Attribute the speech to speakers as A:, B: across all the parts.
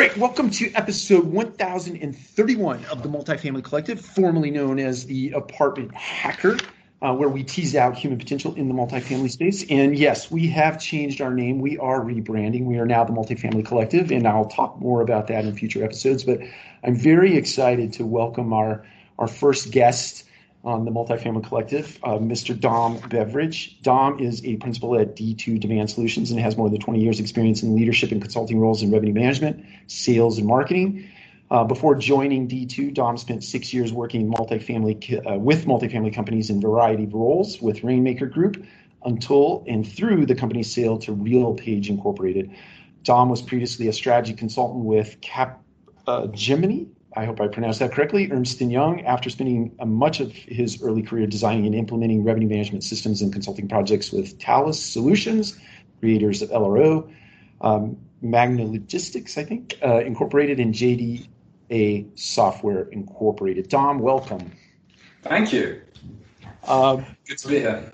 A: All right, welcome to episode 1031 of the Multifamily Collective, formerly known as the Apartment Hacker, uh, where we tease out human potential in the multifamily space. And yes, we have changed our name. We are rebranding. We are now the Multifamily Collective, and I'll talk more about that in future episodes. But I'm very excited to welcome our, our first guest on the Multifamily Collective, uh, Mr. Dom Beveridge. Dom is a principal at D2 Demand Solutions and has more than 20 years experience in leadership and consulting roles in revenue management, sales, and marketing. Uh, before joining D2, Dom spent six years working multifamily uh, with multifamily companies in variety of roles with Rainmaker Group until and through the company's sale to RealPage Incorporated. Dom was previously a strategy consultant with Cap uh, Gemini I hope I pronounced that correctly, Ernst & Young, after spending much of his early career designing and implementing revenue management systems and consulting projects with Talus Solutions, creators of LRO, um, Manugistics, I think, uh, Incorporated, and JDA Software Incorporated. Dom, welcome.
B: Thank you. Uh, Good to be here.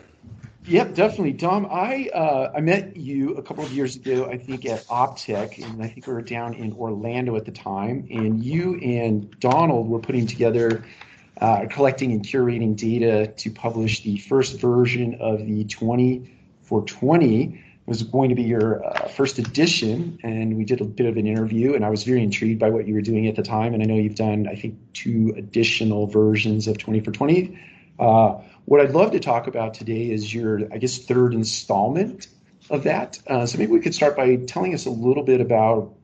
A: Yep, definitely, Dom. I uh, I met you a couple of years ago, I think at Optech, and I think we were down in Orlando at the time. And you and Donald were putting together, uh, collecting and curating data to publish the first version of the 20 for 20. It was going to be your uh, first edition, and we did a bit of an interview. And I was very intrigued by what you were doing at the time. And I know you've done, I think, two additional versions of 20 for 20. Uh, what I'd love to talk about today is your, I guess, third installment of that. Uh, so maybe we could start by telling us a little bit about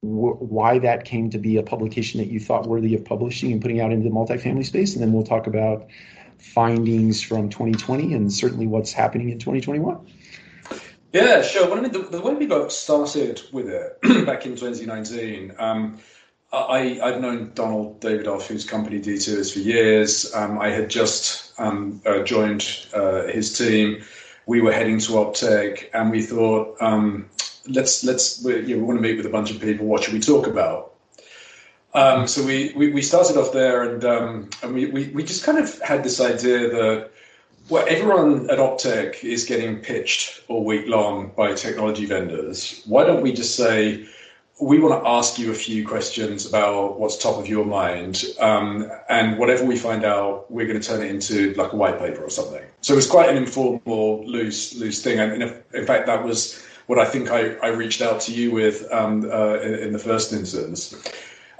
A: wh- why that came to be a publication that you thought worthy of publishing and putting out into the multifamily space, and then we'll talk about findings from 2020 and certainly what's happening in 2021.
B: Yeah, sure. Well, I mean, the, the way we got started with it back in 2019. Um, I, I've known Donald Davidoff, whose company D2 is for years. Um, I had just um, uh, joined uh, his team. We were heading to Optech, and we thought, um, let's let's we, you know, we want to meet with a bunch of people. What should we talk about? Um, so we, we, we started off there, and um, and we, we we just kind of had this idea that well, everyone at Optech is getting pitched all week long by technology vendors. Why don't we just say we want to ask you a few questions about what's top of your mind. Um, and whatever we find out, we're going to turn it into like a white paper or something. So it was quite an informal, loose, loose thing. And in, in fact, that was what I think I, I reached out to you with um, uh, in, in, the first instance.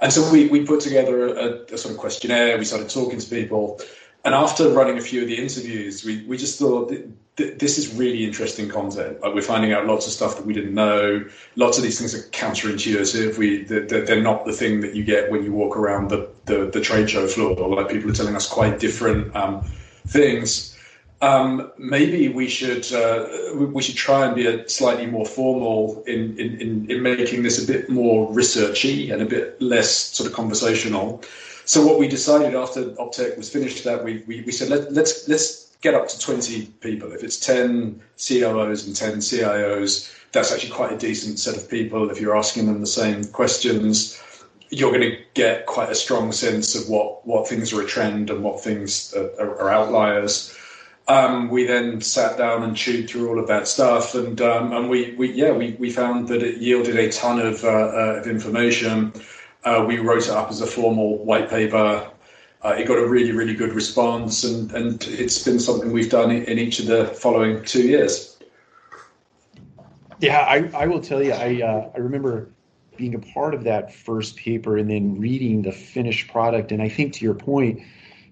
B: And so we, we put together a, a sort of questionnaire. We started talking to people. And after running a few of the interviews, we, we just thought this is really interesting content. Like we're finding out lots of stuff that we didn't know. Lots of these things are counterintuitive. We they're, they're not the thing that you get when you walk around the, the, the trade show floor. Like people are telling us quite different um, things. Um, maybe we should uh, we should try and be a slightly more formal in, in, in, in making this a bit more researchy and a bit less sort of conversational. So what we decided after Optech was finished that we, we, we said let, let's let's get up to 20 people. If it's 10 COOs and 10 CIOs, that's actually quite a decent set of people. If you're asking them the same questions, you're going to get quite a strong sense of what, what things are a trend and what things are, are outliers. Um, we then sat down and chewed through all of that stuff, and um, and we, we yeah we, we found that it yielded a ton of, uh, uh, of information. Uh, we wrote it up as a formal white paper. Uh, it got a really, really good response, and, and it's been something we've done in each of the following two years.
A: Yeah, I, I will tell you, I uh, I remember being a part of that first paper and then reading the finished product. And I think to your point,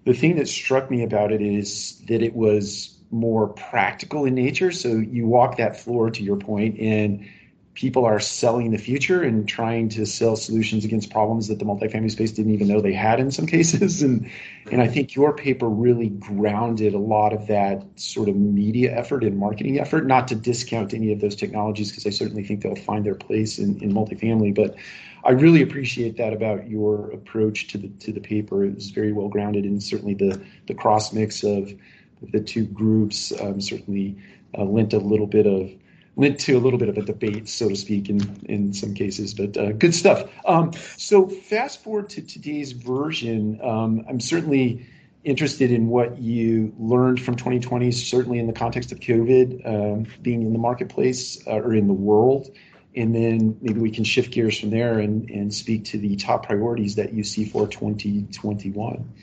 A: the thing that struck me about it is that it was more practical in nature. So you walk that floor to your point, and people are selling the future and trying to sell solutions against problems that the multifamily space didn't even know they had in some cases. And and I think your paper really grounded a lot of that sort of media effort and marketing effort, not to discount any of those technologies because I certainly think they'll find their place in, in multifamily. But I really appreciate that about your approach to the to the paper. It was very well grounded and certainly the the cross mix of the two groups um, certainly uh, lent a little bit of led to a little bit of a debate, so to speak, in in some cases. But uh, good stuff. Um, so fast forward to today's version. Um, I'm certainly interested in what you learned from 2020, certainly in the context of COVID um, being in the marketplace uh, or in the world, and then maybe we can shift gears from there and, and speak to the top priorities that you see for 2021.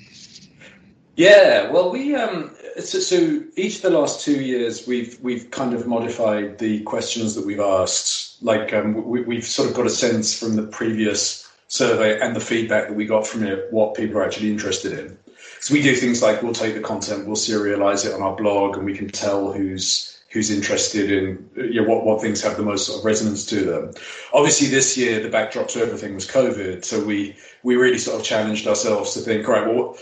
B: Yeah, well, we um, so, so, each of the last two years we've we've kind of modified the questions that we've asked. Like um, we, we've sort of got a sense from the previous survey and the feedback that we got from it what people are actually interested in. So we do things like we'll take the content, we'll serialize it on our blog, and we can tell who's who's interested in you know, what what things have the most sort of resonance to them. Obviously, this year the backdrop to everything was COVID, so we we really sort of challenged ourselves to think, right, well,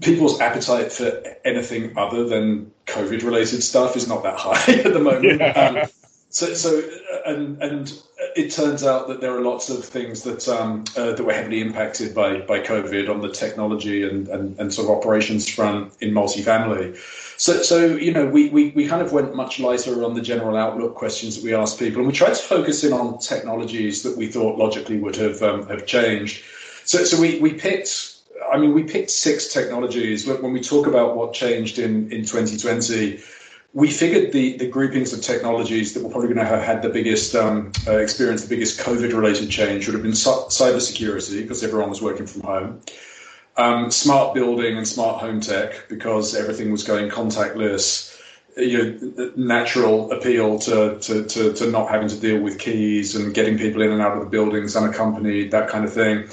B: people's appetite for anything other than COVID related stuff is not that high at the moment. Yeah. Um, so, so and and it turns out that there are lots of things that um, uh, that were heavily impacted by by COVID on the technology and, and, and sort of operations front in multifamily. So, so you know, we, we we kind of went much lighter on the general outlook questions that we asked people, and we tried to focus in on technologies that we thought logically would have um, have changed. So, so we we picked I mean, we picked six technologies. When we talk about what changed in, in 2020, we figured the, the groupings of technologies that were probably going to have had the biggest um, uh, experience, the biggest COVID related change would have been cybersecurity because everyone was working from home, um, smart building and smart home tech because everything was going contactless. You know, natural appeal to, to, to, to not having to deal with keys and getting people in and out of the buildings unaccompanied, that kind of thing.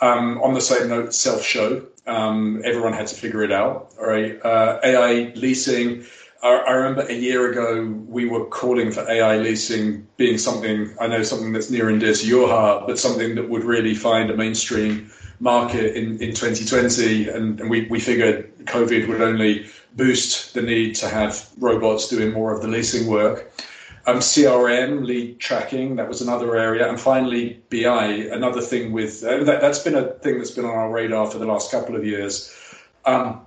B: Um, on the same note, self show. Um, everyone had to figure it out. All right. Uh, AI leasing. I, I, remember a year ago we were calling for AI leasing being something I know something that's near and dear to your heart, but something that would really find a mainstream market in, in 2020. And, and we, we figured COVID would only boost the need to have robots doing more of the leasing work um, CRM, lead tracking, that was another area. And finally, BI, another thing with uh, that, has been a thing that's been on our radar for the last couple of years. Um,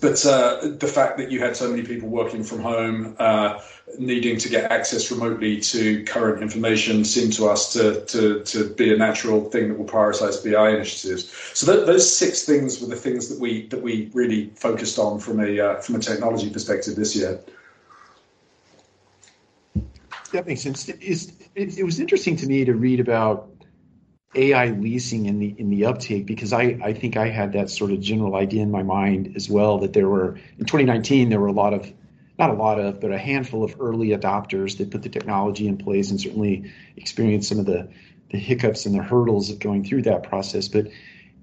B: but uh, the fact that you had so many people working from home, uh, needing to get access remotely to current information, seemed to us to, to, to be a natural thing that will prioritize BI initiatives. So th- those six things were the things that we that we really focused on from a uh, from a technology perspective this year
A: that makes sense. It, is, it, it, was interesting to me to read about AI leasing in the in the uptake because I, I think I had that sort of general idea in my mind as well that there were in 2019 there were a lot of not a lot of but a handful of early adopters that put the technology in place and certainly experienced some of the the hiccups and the hurdles of going through that process. But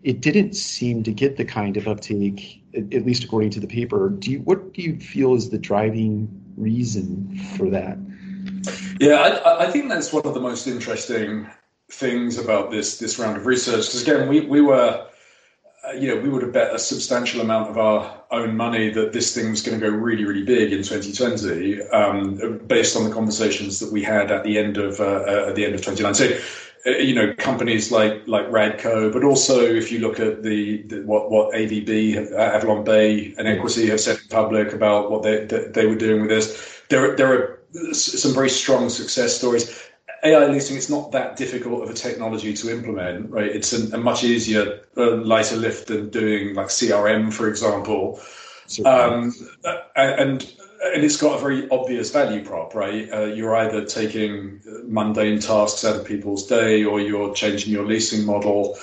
A: it didn't seem to get the kind of uptake at least according to the paper. Do you what do you feel is the driving reason for that
B: yeah, I, I, think that's one of the most interesting things about this this round of research. Because again, we we were, uh, you know, we would have bet a substantial amount of our own money that this thing was going to go really really big in 2020, um, based on the conversations that we had at the end of uh, uh at the end of 2019 uh, you know companies like like Radco, but also if you look at the, the what what AVB, Avalon Bay, and Equity have said in public about what they they were doing with this, there there are some very strong success stories. AI leasing, it's not that difficult of a technology to implement, right? It's a, a much easier, uh, lighter lift than doing like CRM, for example. Um, and and it's got a very obvious value prop, right? Uh, you're either taking mundane tasks out of people's day, or you're changing your leasing model,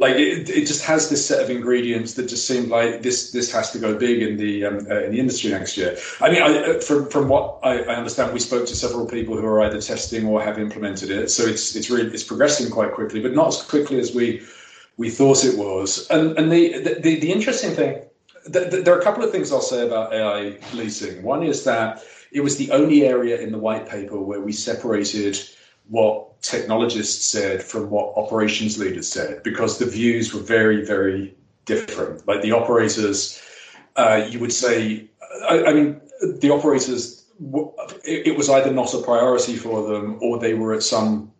B: like it, it just has this set of ingredients that just seem like this this has to go big in the um, uh, in the industry next year. I mean, I, uh, from from what I, I, understand, we spoke to several people who are either testing or have implemented it. So it's it's really it's progressing quite quickly, but not as quickly as we we thought it was. And and the the, the interesting thing, the, the, there are a couple of things I'll say about AI leasing. One is that it was the only area in the white paper where we separated what technologists said from what operations leaders said because the views were very, very different. Like the operators, uh, you would say, I, I, mean, the operators, it, it was either not a priority for them or they were at some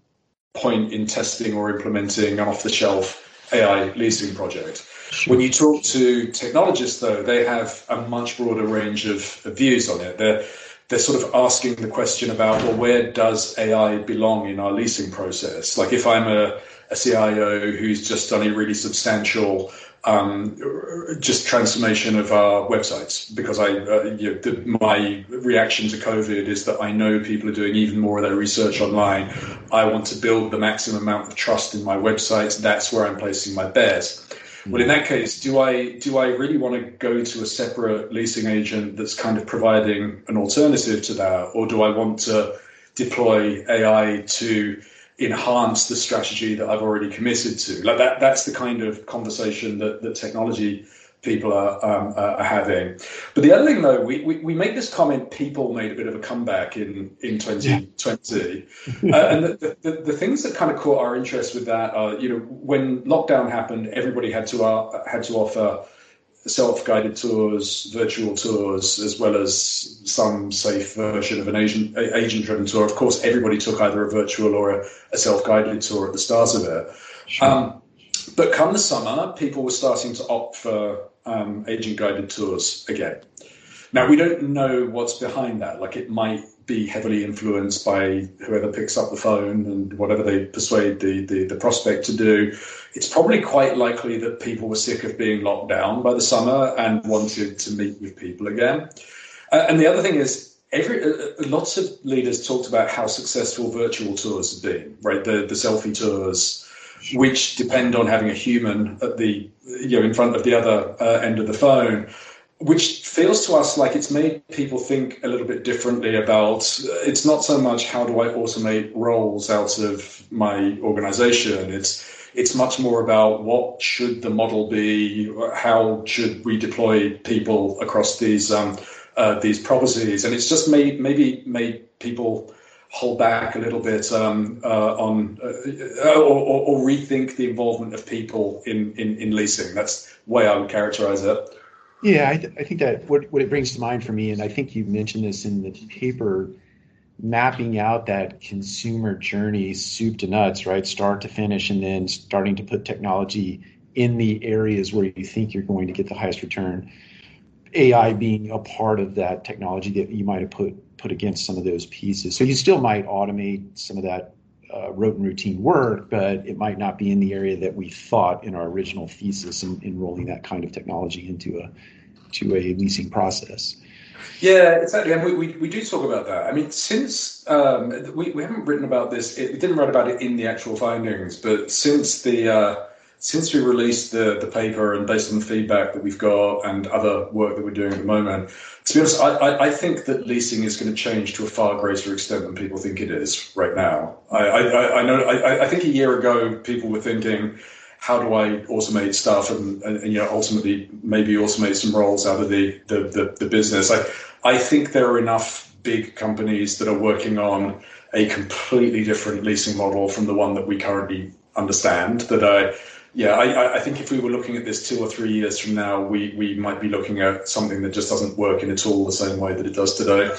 B: point in testing or implementing an off the shelf AI leasing project. Sure. When you talk to technologists, though, they have a much broader range of, of views on it. They're, they're sort of asking the question about, well, where does AI belong in our leasing process? Like if I'm a, a CIO who's just done a really substantial um, just transformation of our websites because I, uh, you know, the, my reaction to COVID is that I know people are doing even more of their research online. I want to build the maximum amount of trust in my websites. That's where I'm placing my bet. Well, in that case, do I do I really want to go to a separate leasing agent that's kind of providing an alternative to that, or do I want to deploy AI to enhance the strategy that I've already committed to? Like that that's the kind of conversation that that technology people are, um, are having. But the other thing, though, we, we, we, make this comment, people made a bit of a comeback in, in 2020. uh, and the, the, the, things that kind of caught our interest with that are, you know, when lockdown happened, everybody had to, uh, had to offer self-guided tours, virtual tours, as well as some safe version of an agent, agent-driven tour. Of course, everybody took either a virtual or a, a self-guided tour at the start of it. Sure. Um, but come the summer, people were starting to opt for um, agent guided tours again. Now, we don't know what's behind that. Like, it might be heavily influenced by whoever picks up the phone and whatever they persuade the, the, the, prospect to do. It's probably quite likely that people were sick of being locked down by the summer and wanted to meet with people again. Uh, and the other thing is, every uh, uh lots of leaders talked about how successful virtual tours have been, right? The, the selfie tours, which depend on having a human at the you know in front of the other uh, end of the phone which feels to us like it's made people think a little bit differently about it's not so much how do i automate roles out of my organization. It's it's much more about what should the model be how should we deploy people across these um, uh, these properties and it's just made maybe made people hold back a little bit um, uh, on uh, or, or, or, rethink the involvement of people in, in, in leasing. That's the way I would characterize it.
A: Yeah, I, I think that what, what it brings to mind for me, and I think you mentioned this in the paper, mapping out that consumer journey, soup to nuts, right, start to finish, and then starting to put technology in the areas where you think you're going to get the highest return. AI being a part of that technology that you might have put put against some of those pieces. So you still might automate some of that uh, rote and routine work, but it might not be in the area that we thought in our original thesis in, in rolling that kind of technology into a to a leasing process.
B: Yeah, exactly. And we, we, we do talk about that. I mean, since um, we, we haven't written about this, it, we didn't write about it in the actual findings, but since the uh, since we released the, the paper and based on the feedback that we've got and other work that we're doing at the moment, to be honest, I, I, I think that leasing is going to change to a far greater extent than people think it is right now. I, I, I know I, I think a year ago people were thinking, how do I automate stuff and, and, and, you know ultimately maybe automate some roles out of the the, the, the business. I I think there are enough big companies that are working on a completely different leasing model from the one that we currently understand that I yeah, I, I, think if we were looking at this two or three years from now, we, we might be looking at something that just doesn't work in at all the same way that it does today.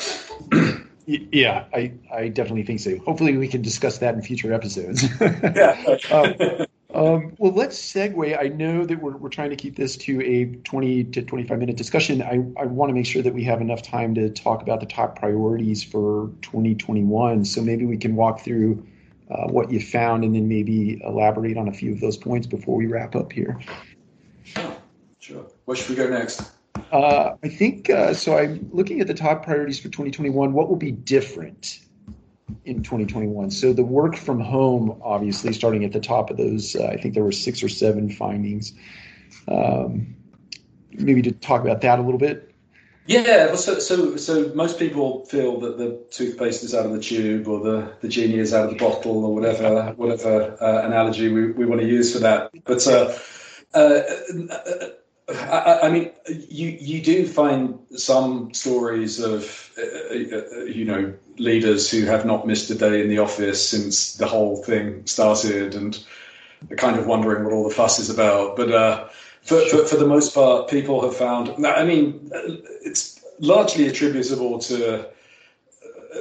A: yeah, I, I definitely think so. Hopefully, we can discuss that in future episodes. yeah. um, um, well, let's segue. I know that we're, we're trying to keep this to a 20 to 25 minute discussion. I, I want to make sure that we have enough time to talk about the top priorities for 2021. So maybe we can walk through uh, what you found and then maybe elaborate on a few of those points before we wrap up here.
B: Sure. Where should we go next?
A: Uh, I think uh, so. I'm looking at the top priorities for 2021. What will be different in 2021? So the work from home, obviously, starting at the top of those. Uh, I think there were six or seven findings. Um, maybe to talk about that a little bit.
B: Yeah, well, so, so so most people feel that the toothpaste is out of the tube or the, the genie is out of the bottle or whatever whatever uh, analogy we, we want to use for that. But uh, uh, I, I, mean, you you do find some stories of uh, uh, you know leaders who have not missed a day in the office since the whole thing started and kind of wondering what all the fuss is about. But uh, for, for, for, the most part, people have found. I mean, it's largely attributable to uh,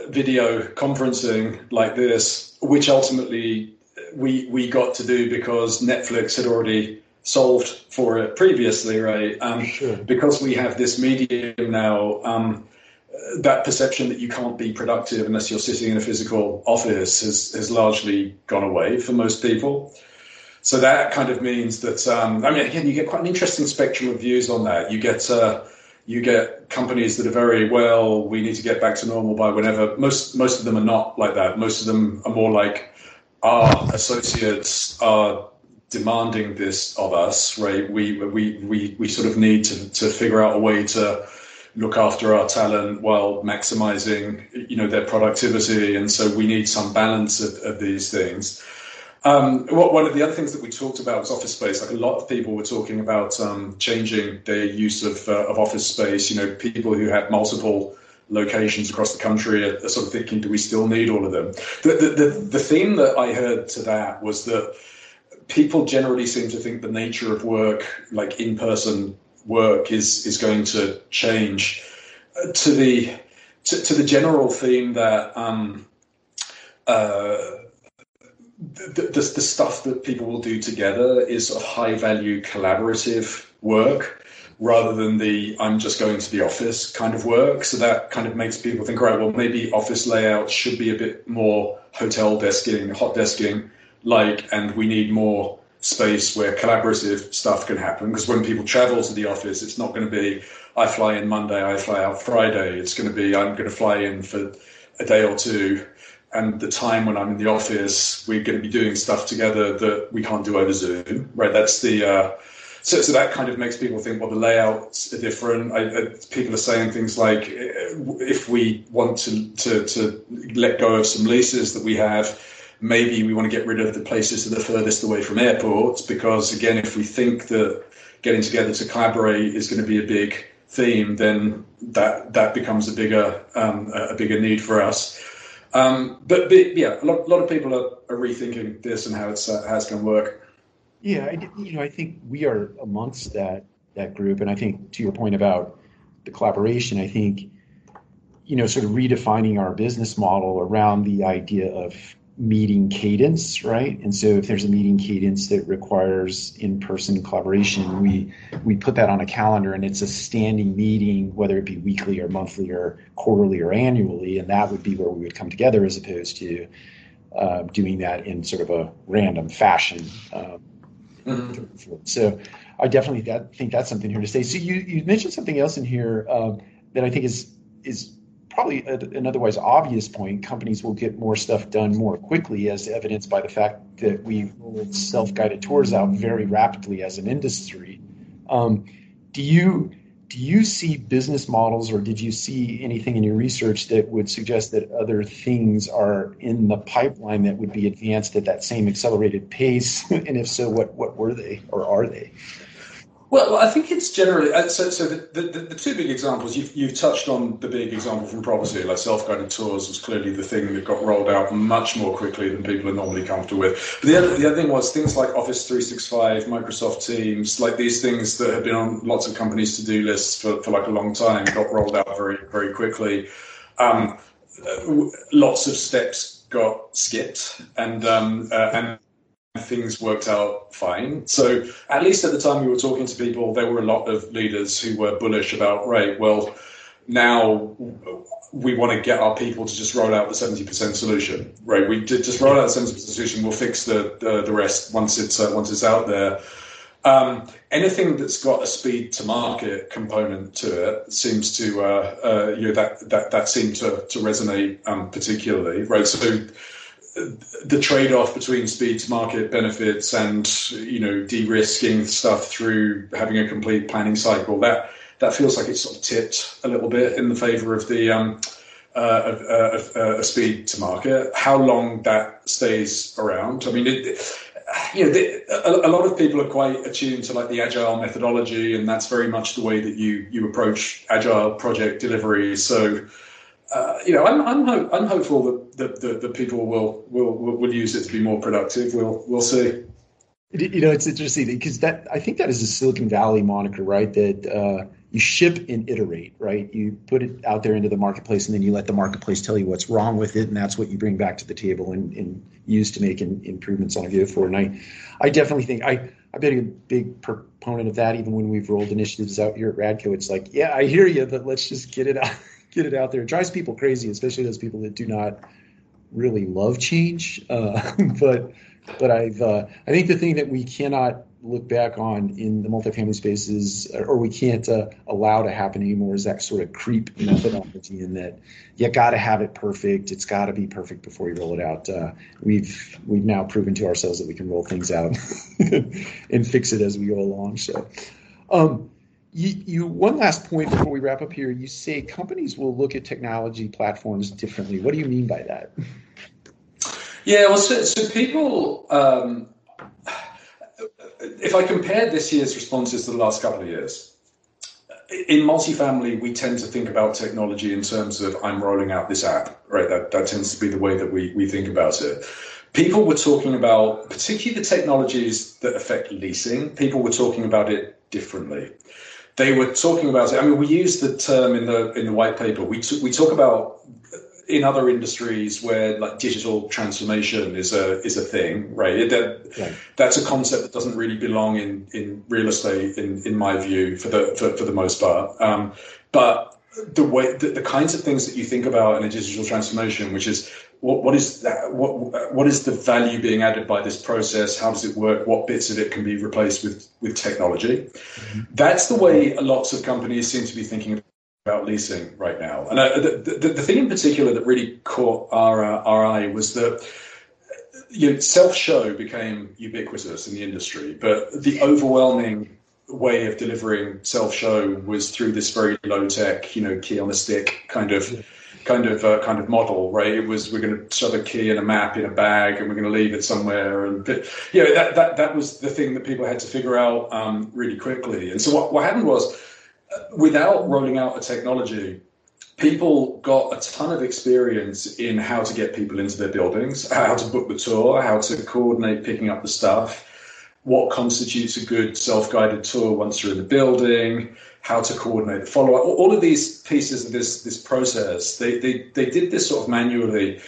B: video conferencing like this, which ultimately we we got to do because Netflix had already solved for it previously, right? Um, sure. Because we have this medium now. Um, that perception that you can't be productive unless you're sitting in a physical office has, has largely gone away for most people. So that kind of means that um, I mean, again, you get quite an interesting spectrum of views on that. You get uh, you get companies that are very well. We need to get back to normal by whenever. Most most of them are not like that. Most of them are more like our associates are demanding this of us, right? We we we we sort of need to to figure out a way to look after our talent while maximizing you know their productivity, and so we need some balance of, of these things. Um, one of the other things that we talked about was office space. Like a lot of people were talking about um, changing their use of, uh, of office space. You know, people who had multiple locations across the country are, are, sort of thinking, do we still need all of them? The, the, the, the theme that I heard to that was that people generally seem to think the nature of work, like in person work, is, is going to change. Uh, to the to, to, the general theme that um, uh, the, the, the, stuff that people will do together is a high value collaborative work rather than the I'm just going to the office kind of work. So that kind of makes people think, right, well, maybe office layouts should be a bit more hotel desking, hot desking like, and we need more space where collaborative stuff can happen. Because when people travel to the office, it's not going to be I fly in Monday, I fly out Friday. It's going to be I'm going to fly in for a day or two and the time when I'm in the office, we're going to be doing stuff together that we can't do over Zoom, right? That's the uh, so, so that kind of makes people think, well, the layouts are different. I, I, people are saying things like, if we want to, to to let go of some leases that we have, maybe we want to get rid of the places that are furthest away from airports, because again, if we think that getting together to collaborate is going to be a big theme, then that that becomes a bigger um, a bigger need for us. Um, but, but, yeah, a lot, lot of people are, are, rethinking this and how it's uh, how it's going to work.
A: Yeah, I, you know, I think we are amongst that that group, and I think to your point about the collaboration, I think you know, sort of redefining our business model around the idea of meeting cadence, right? And so if there's a meeting cadence that requires in-person collaboration, we we put that on a calendar and it's a standing meeting, whether it be weekly or monthly or quarterly or annually, and that would be where we would come together as opposed to uh, doing that in sort of a random fashion. Um, mm-hmm. So I definitely that, think that's something here to say. So you you mentioned something else in here uh, that I think is is probably an otherwise obvious point, companies will get more stuff done more quickly, as evidenced by the fact that we rolled self-guided tours out very rapidly as an industry. Um, do you do you see business models, or did you see anything in your research that would suggest that other things are in the pipeline that would be advanced at that same accelerated pace? and if so, what what were they, or are they?
B: Well, I think it's generally uh, so. So the, the, the, two big examples you've you've touched on the big example from property, like self-guided tours, was clearly the thing that got rolled out much more quickly than people are normally comfortable with. But the other the other thing was things like Office 365, Microsoft Teams, like these things that have been on lots of companies' to-do lists for, for like a long time, got rolled out very very quickly. Um, lots of steps got skipped, and um, uh, and things worked out fine. So at least at the time we were talking to people, there were a lot of leaders who were bullish about, right, well, now we want to get our people to just roll out the 70% solution, right? We did just roll out the 70% solution. We'll fix the, the, the rest once it's, uh, once it's out there. Um, anything that's got a speed to market component to it seems to, uh, uh, you know, that, that, that seemed to, to resonate um, particularly, right? So the trade-off between speed to market benefits and you know de-risking stuff through having a complete planning cycle that that feels like it's sort of tipped a little bit in the favor of the um, uh, uh, uh, speed to market. How long that stays around? I mean, it, you know, the, a, a, lot of people are quite attuned to like the agile methodology, and that's very much the way that you you approach agile project delivery. So uh, you know, I'm I'm, ho- I'm hopeful that, that, that, people will, will will use it to be more productive. We'll we'll see.
A: You know, it's interesting because that I think that is a Silicon Valley moniker, right? That uh, you ship and iterate, right? You put it out there into the marketplace, and then you let the marketplace tell you what's wrong with it, and that's what you bring back to the table and, and use to make in, improvements on a go forward. And I, I definitely think I I've been a big proponent of that. Even when we've rolled initiatives out here at Radco, it's like, yeah, I hear you, but let's just get it out get it out there. It drives people crazy, especially those people that do not really love change. Uh, but but I've uh, I think the thing that we cannot look back on in the multifamily spaces, or we can't uh, allow to happen anymore, is that sort of creep methodology, in that you got to have it perfect. It's got to be perfect before you roll it out. Uh, we've we've now proven to ourselves that we can roll things out and fix it as we go along. So. Um, you, you, one last point before we wrap up here. You say companies will look at technology platforms differently. What do you mean by that?
B: Yeah, well, so, so people, um, if I compare this year's responses to the last couple of years, in multifamily, we tend to think about technology in terms of I'm rolling out this app, right? That, that tends to be the way that we, we think about it. People were talking about, particularly the technologies that affect leasing, people were talking about it differently. They were talking about it. I mean, we use the term in the in the white paper. We t- we talk about in other industries where like digital transformation is a is a thing, right? That, right. That's a concept that doesn't really belong in, in real estate, in, in my view, for the for, for the most part. Um, but the way the, the, kinds of things that you think about in a digital transformation, which is what what is that what what is the value being added by this process? How does it work? What bits of it can be replaced with with technology? Mm-hmm. That's the way lots of companies seem to be thinking about leasing right now. And uh, the, the, the, thing in particular that really caught our, uh, our eye was that you know, self-show became ubiquitous in the industry, but the overwhelming way of delivering self-show was through this very low-tech, you know, key on a stick kind of kind of uh, kind of model, right? It was we're going to shove a key and a map in a bag, and we're going to leave it somewhere, and you know that that that was the thing that people had to figure out um, really quickly. And so what what happened was without rolling out a technology, people got a ton of experience in how to get people into their buildings, how to book the tour, how to coordinate picking up the stuff, what constitutes a good self-guided tour once you're in the building, how to coordinate the follow-up. All of these pieces of this this process, they they they did this sort of manually.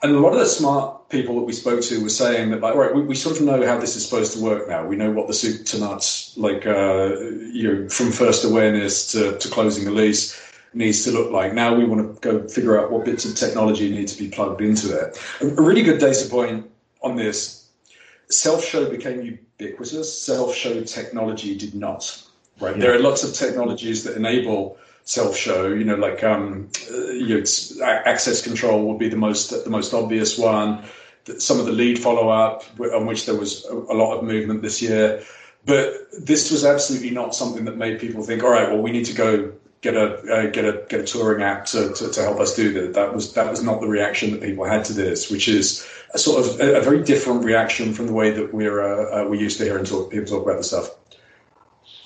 B: And a lot of the smart people that we spoke to were saying that like all right we, we sort of know how this is supposed to work now. We know what the soup to nuts like uh, you know from first awareness to, to closing the lease needs to look like. Now we want to go figure out what bits of technology need to be plugged into it. A, really good data point on this self-show became ubiquitous self-show technology did not right yeah. there are lots of technologies that enable self-show. You know, like um, uh, you know, access control would be the most the most obvious one. Some of the lead follow-up, on which there was a lot of movement this year, but this was absolutely not something that made people think, all right, well, we need to go get a uh, get a get a touring app to, to, to, help us do that. That was that was not the reaction that people had to this, which is a sort of a, a very different reaction from the way that we're uh, uh, we used to hear and talk, people talk about the stuff.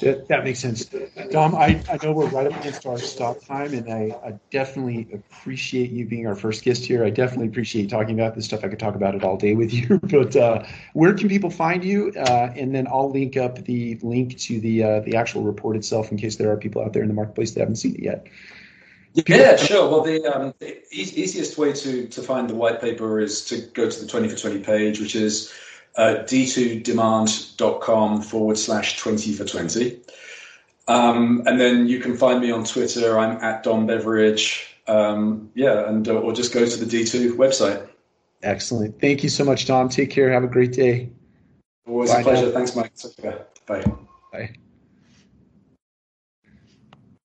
A: That, that makes sense. Dom, I, I know we're right up against our stop time, and I, I definitely appreciate you being our first guest here. I definitely appreciate talking about this stuff. I could talk about it all day with you. But uh, where can people find you? Uh, and then I'll link up the link to the uh, the actual report itself in case there are people out there in the marketplace that haven't seen it yet.
B: Yeah, sure. Well, the, um, the easiest way to, to find the white paper is to go to the 20 for 20 page, which is uh, d2demand.com forward slash 20 for 20. Um, and then you can find me on Twitter. I'm at Dom Beveridge. Um, yeah, and uh, or just go to the D2 website.
A: Excellent. Thank you so much, Dom. Take care. Have a great day.
B: Always Bye a pleasure. Now. Thanks, Mike. Bye.
A: Bye.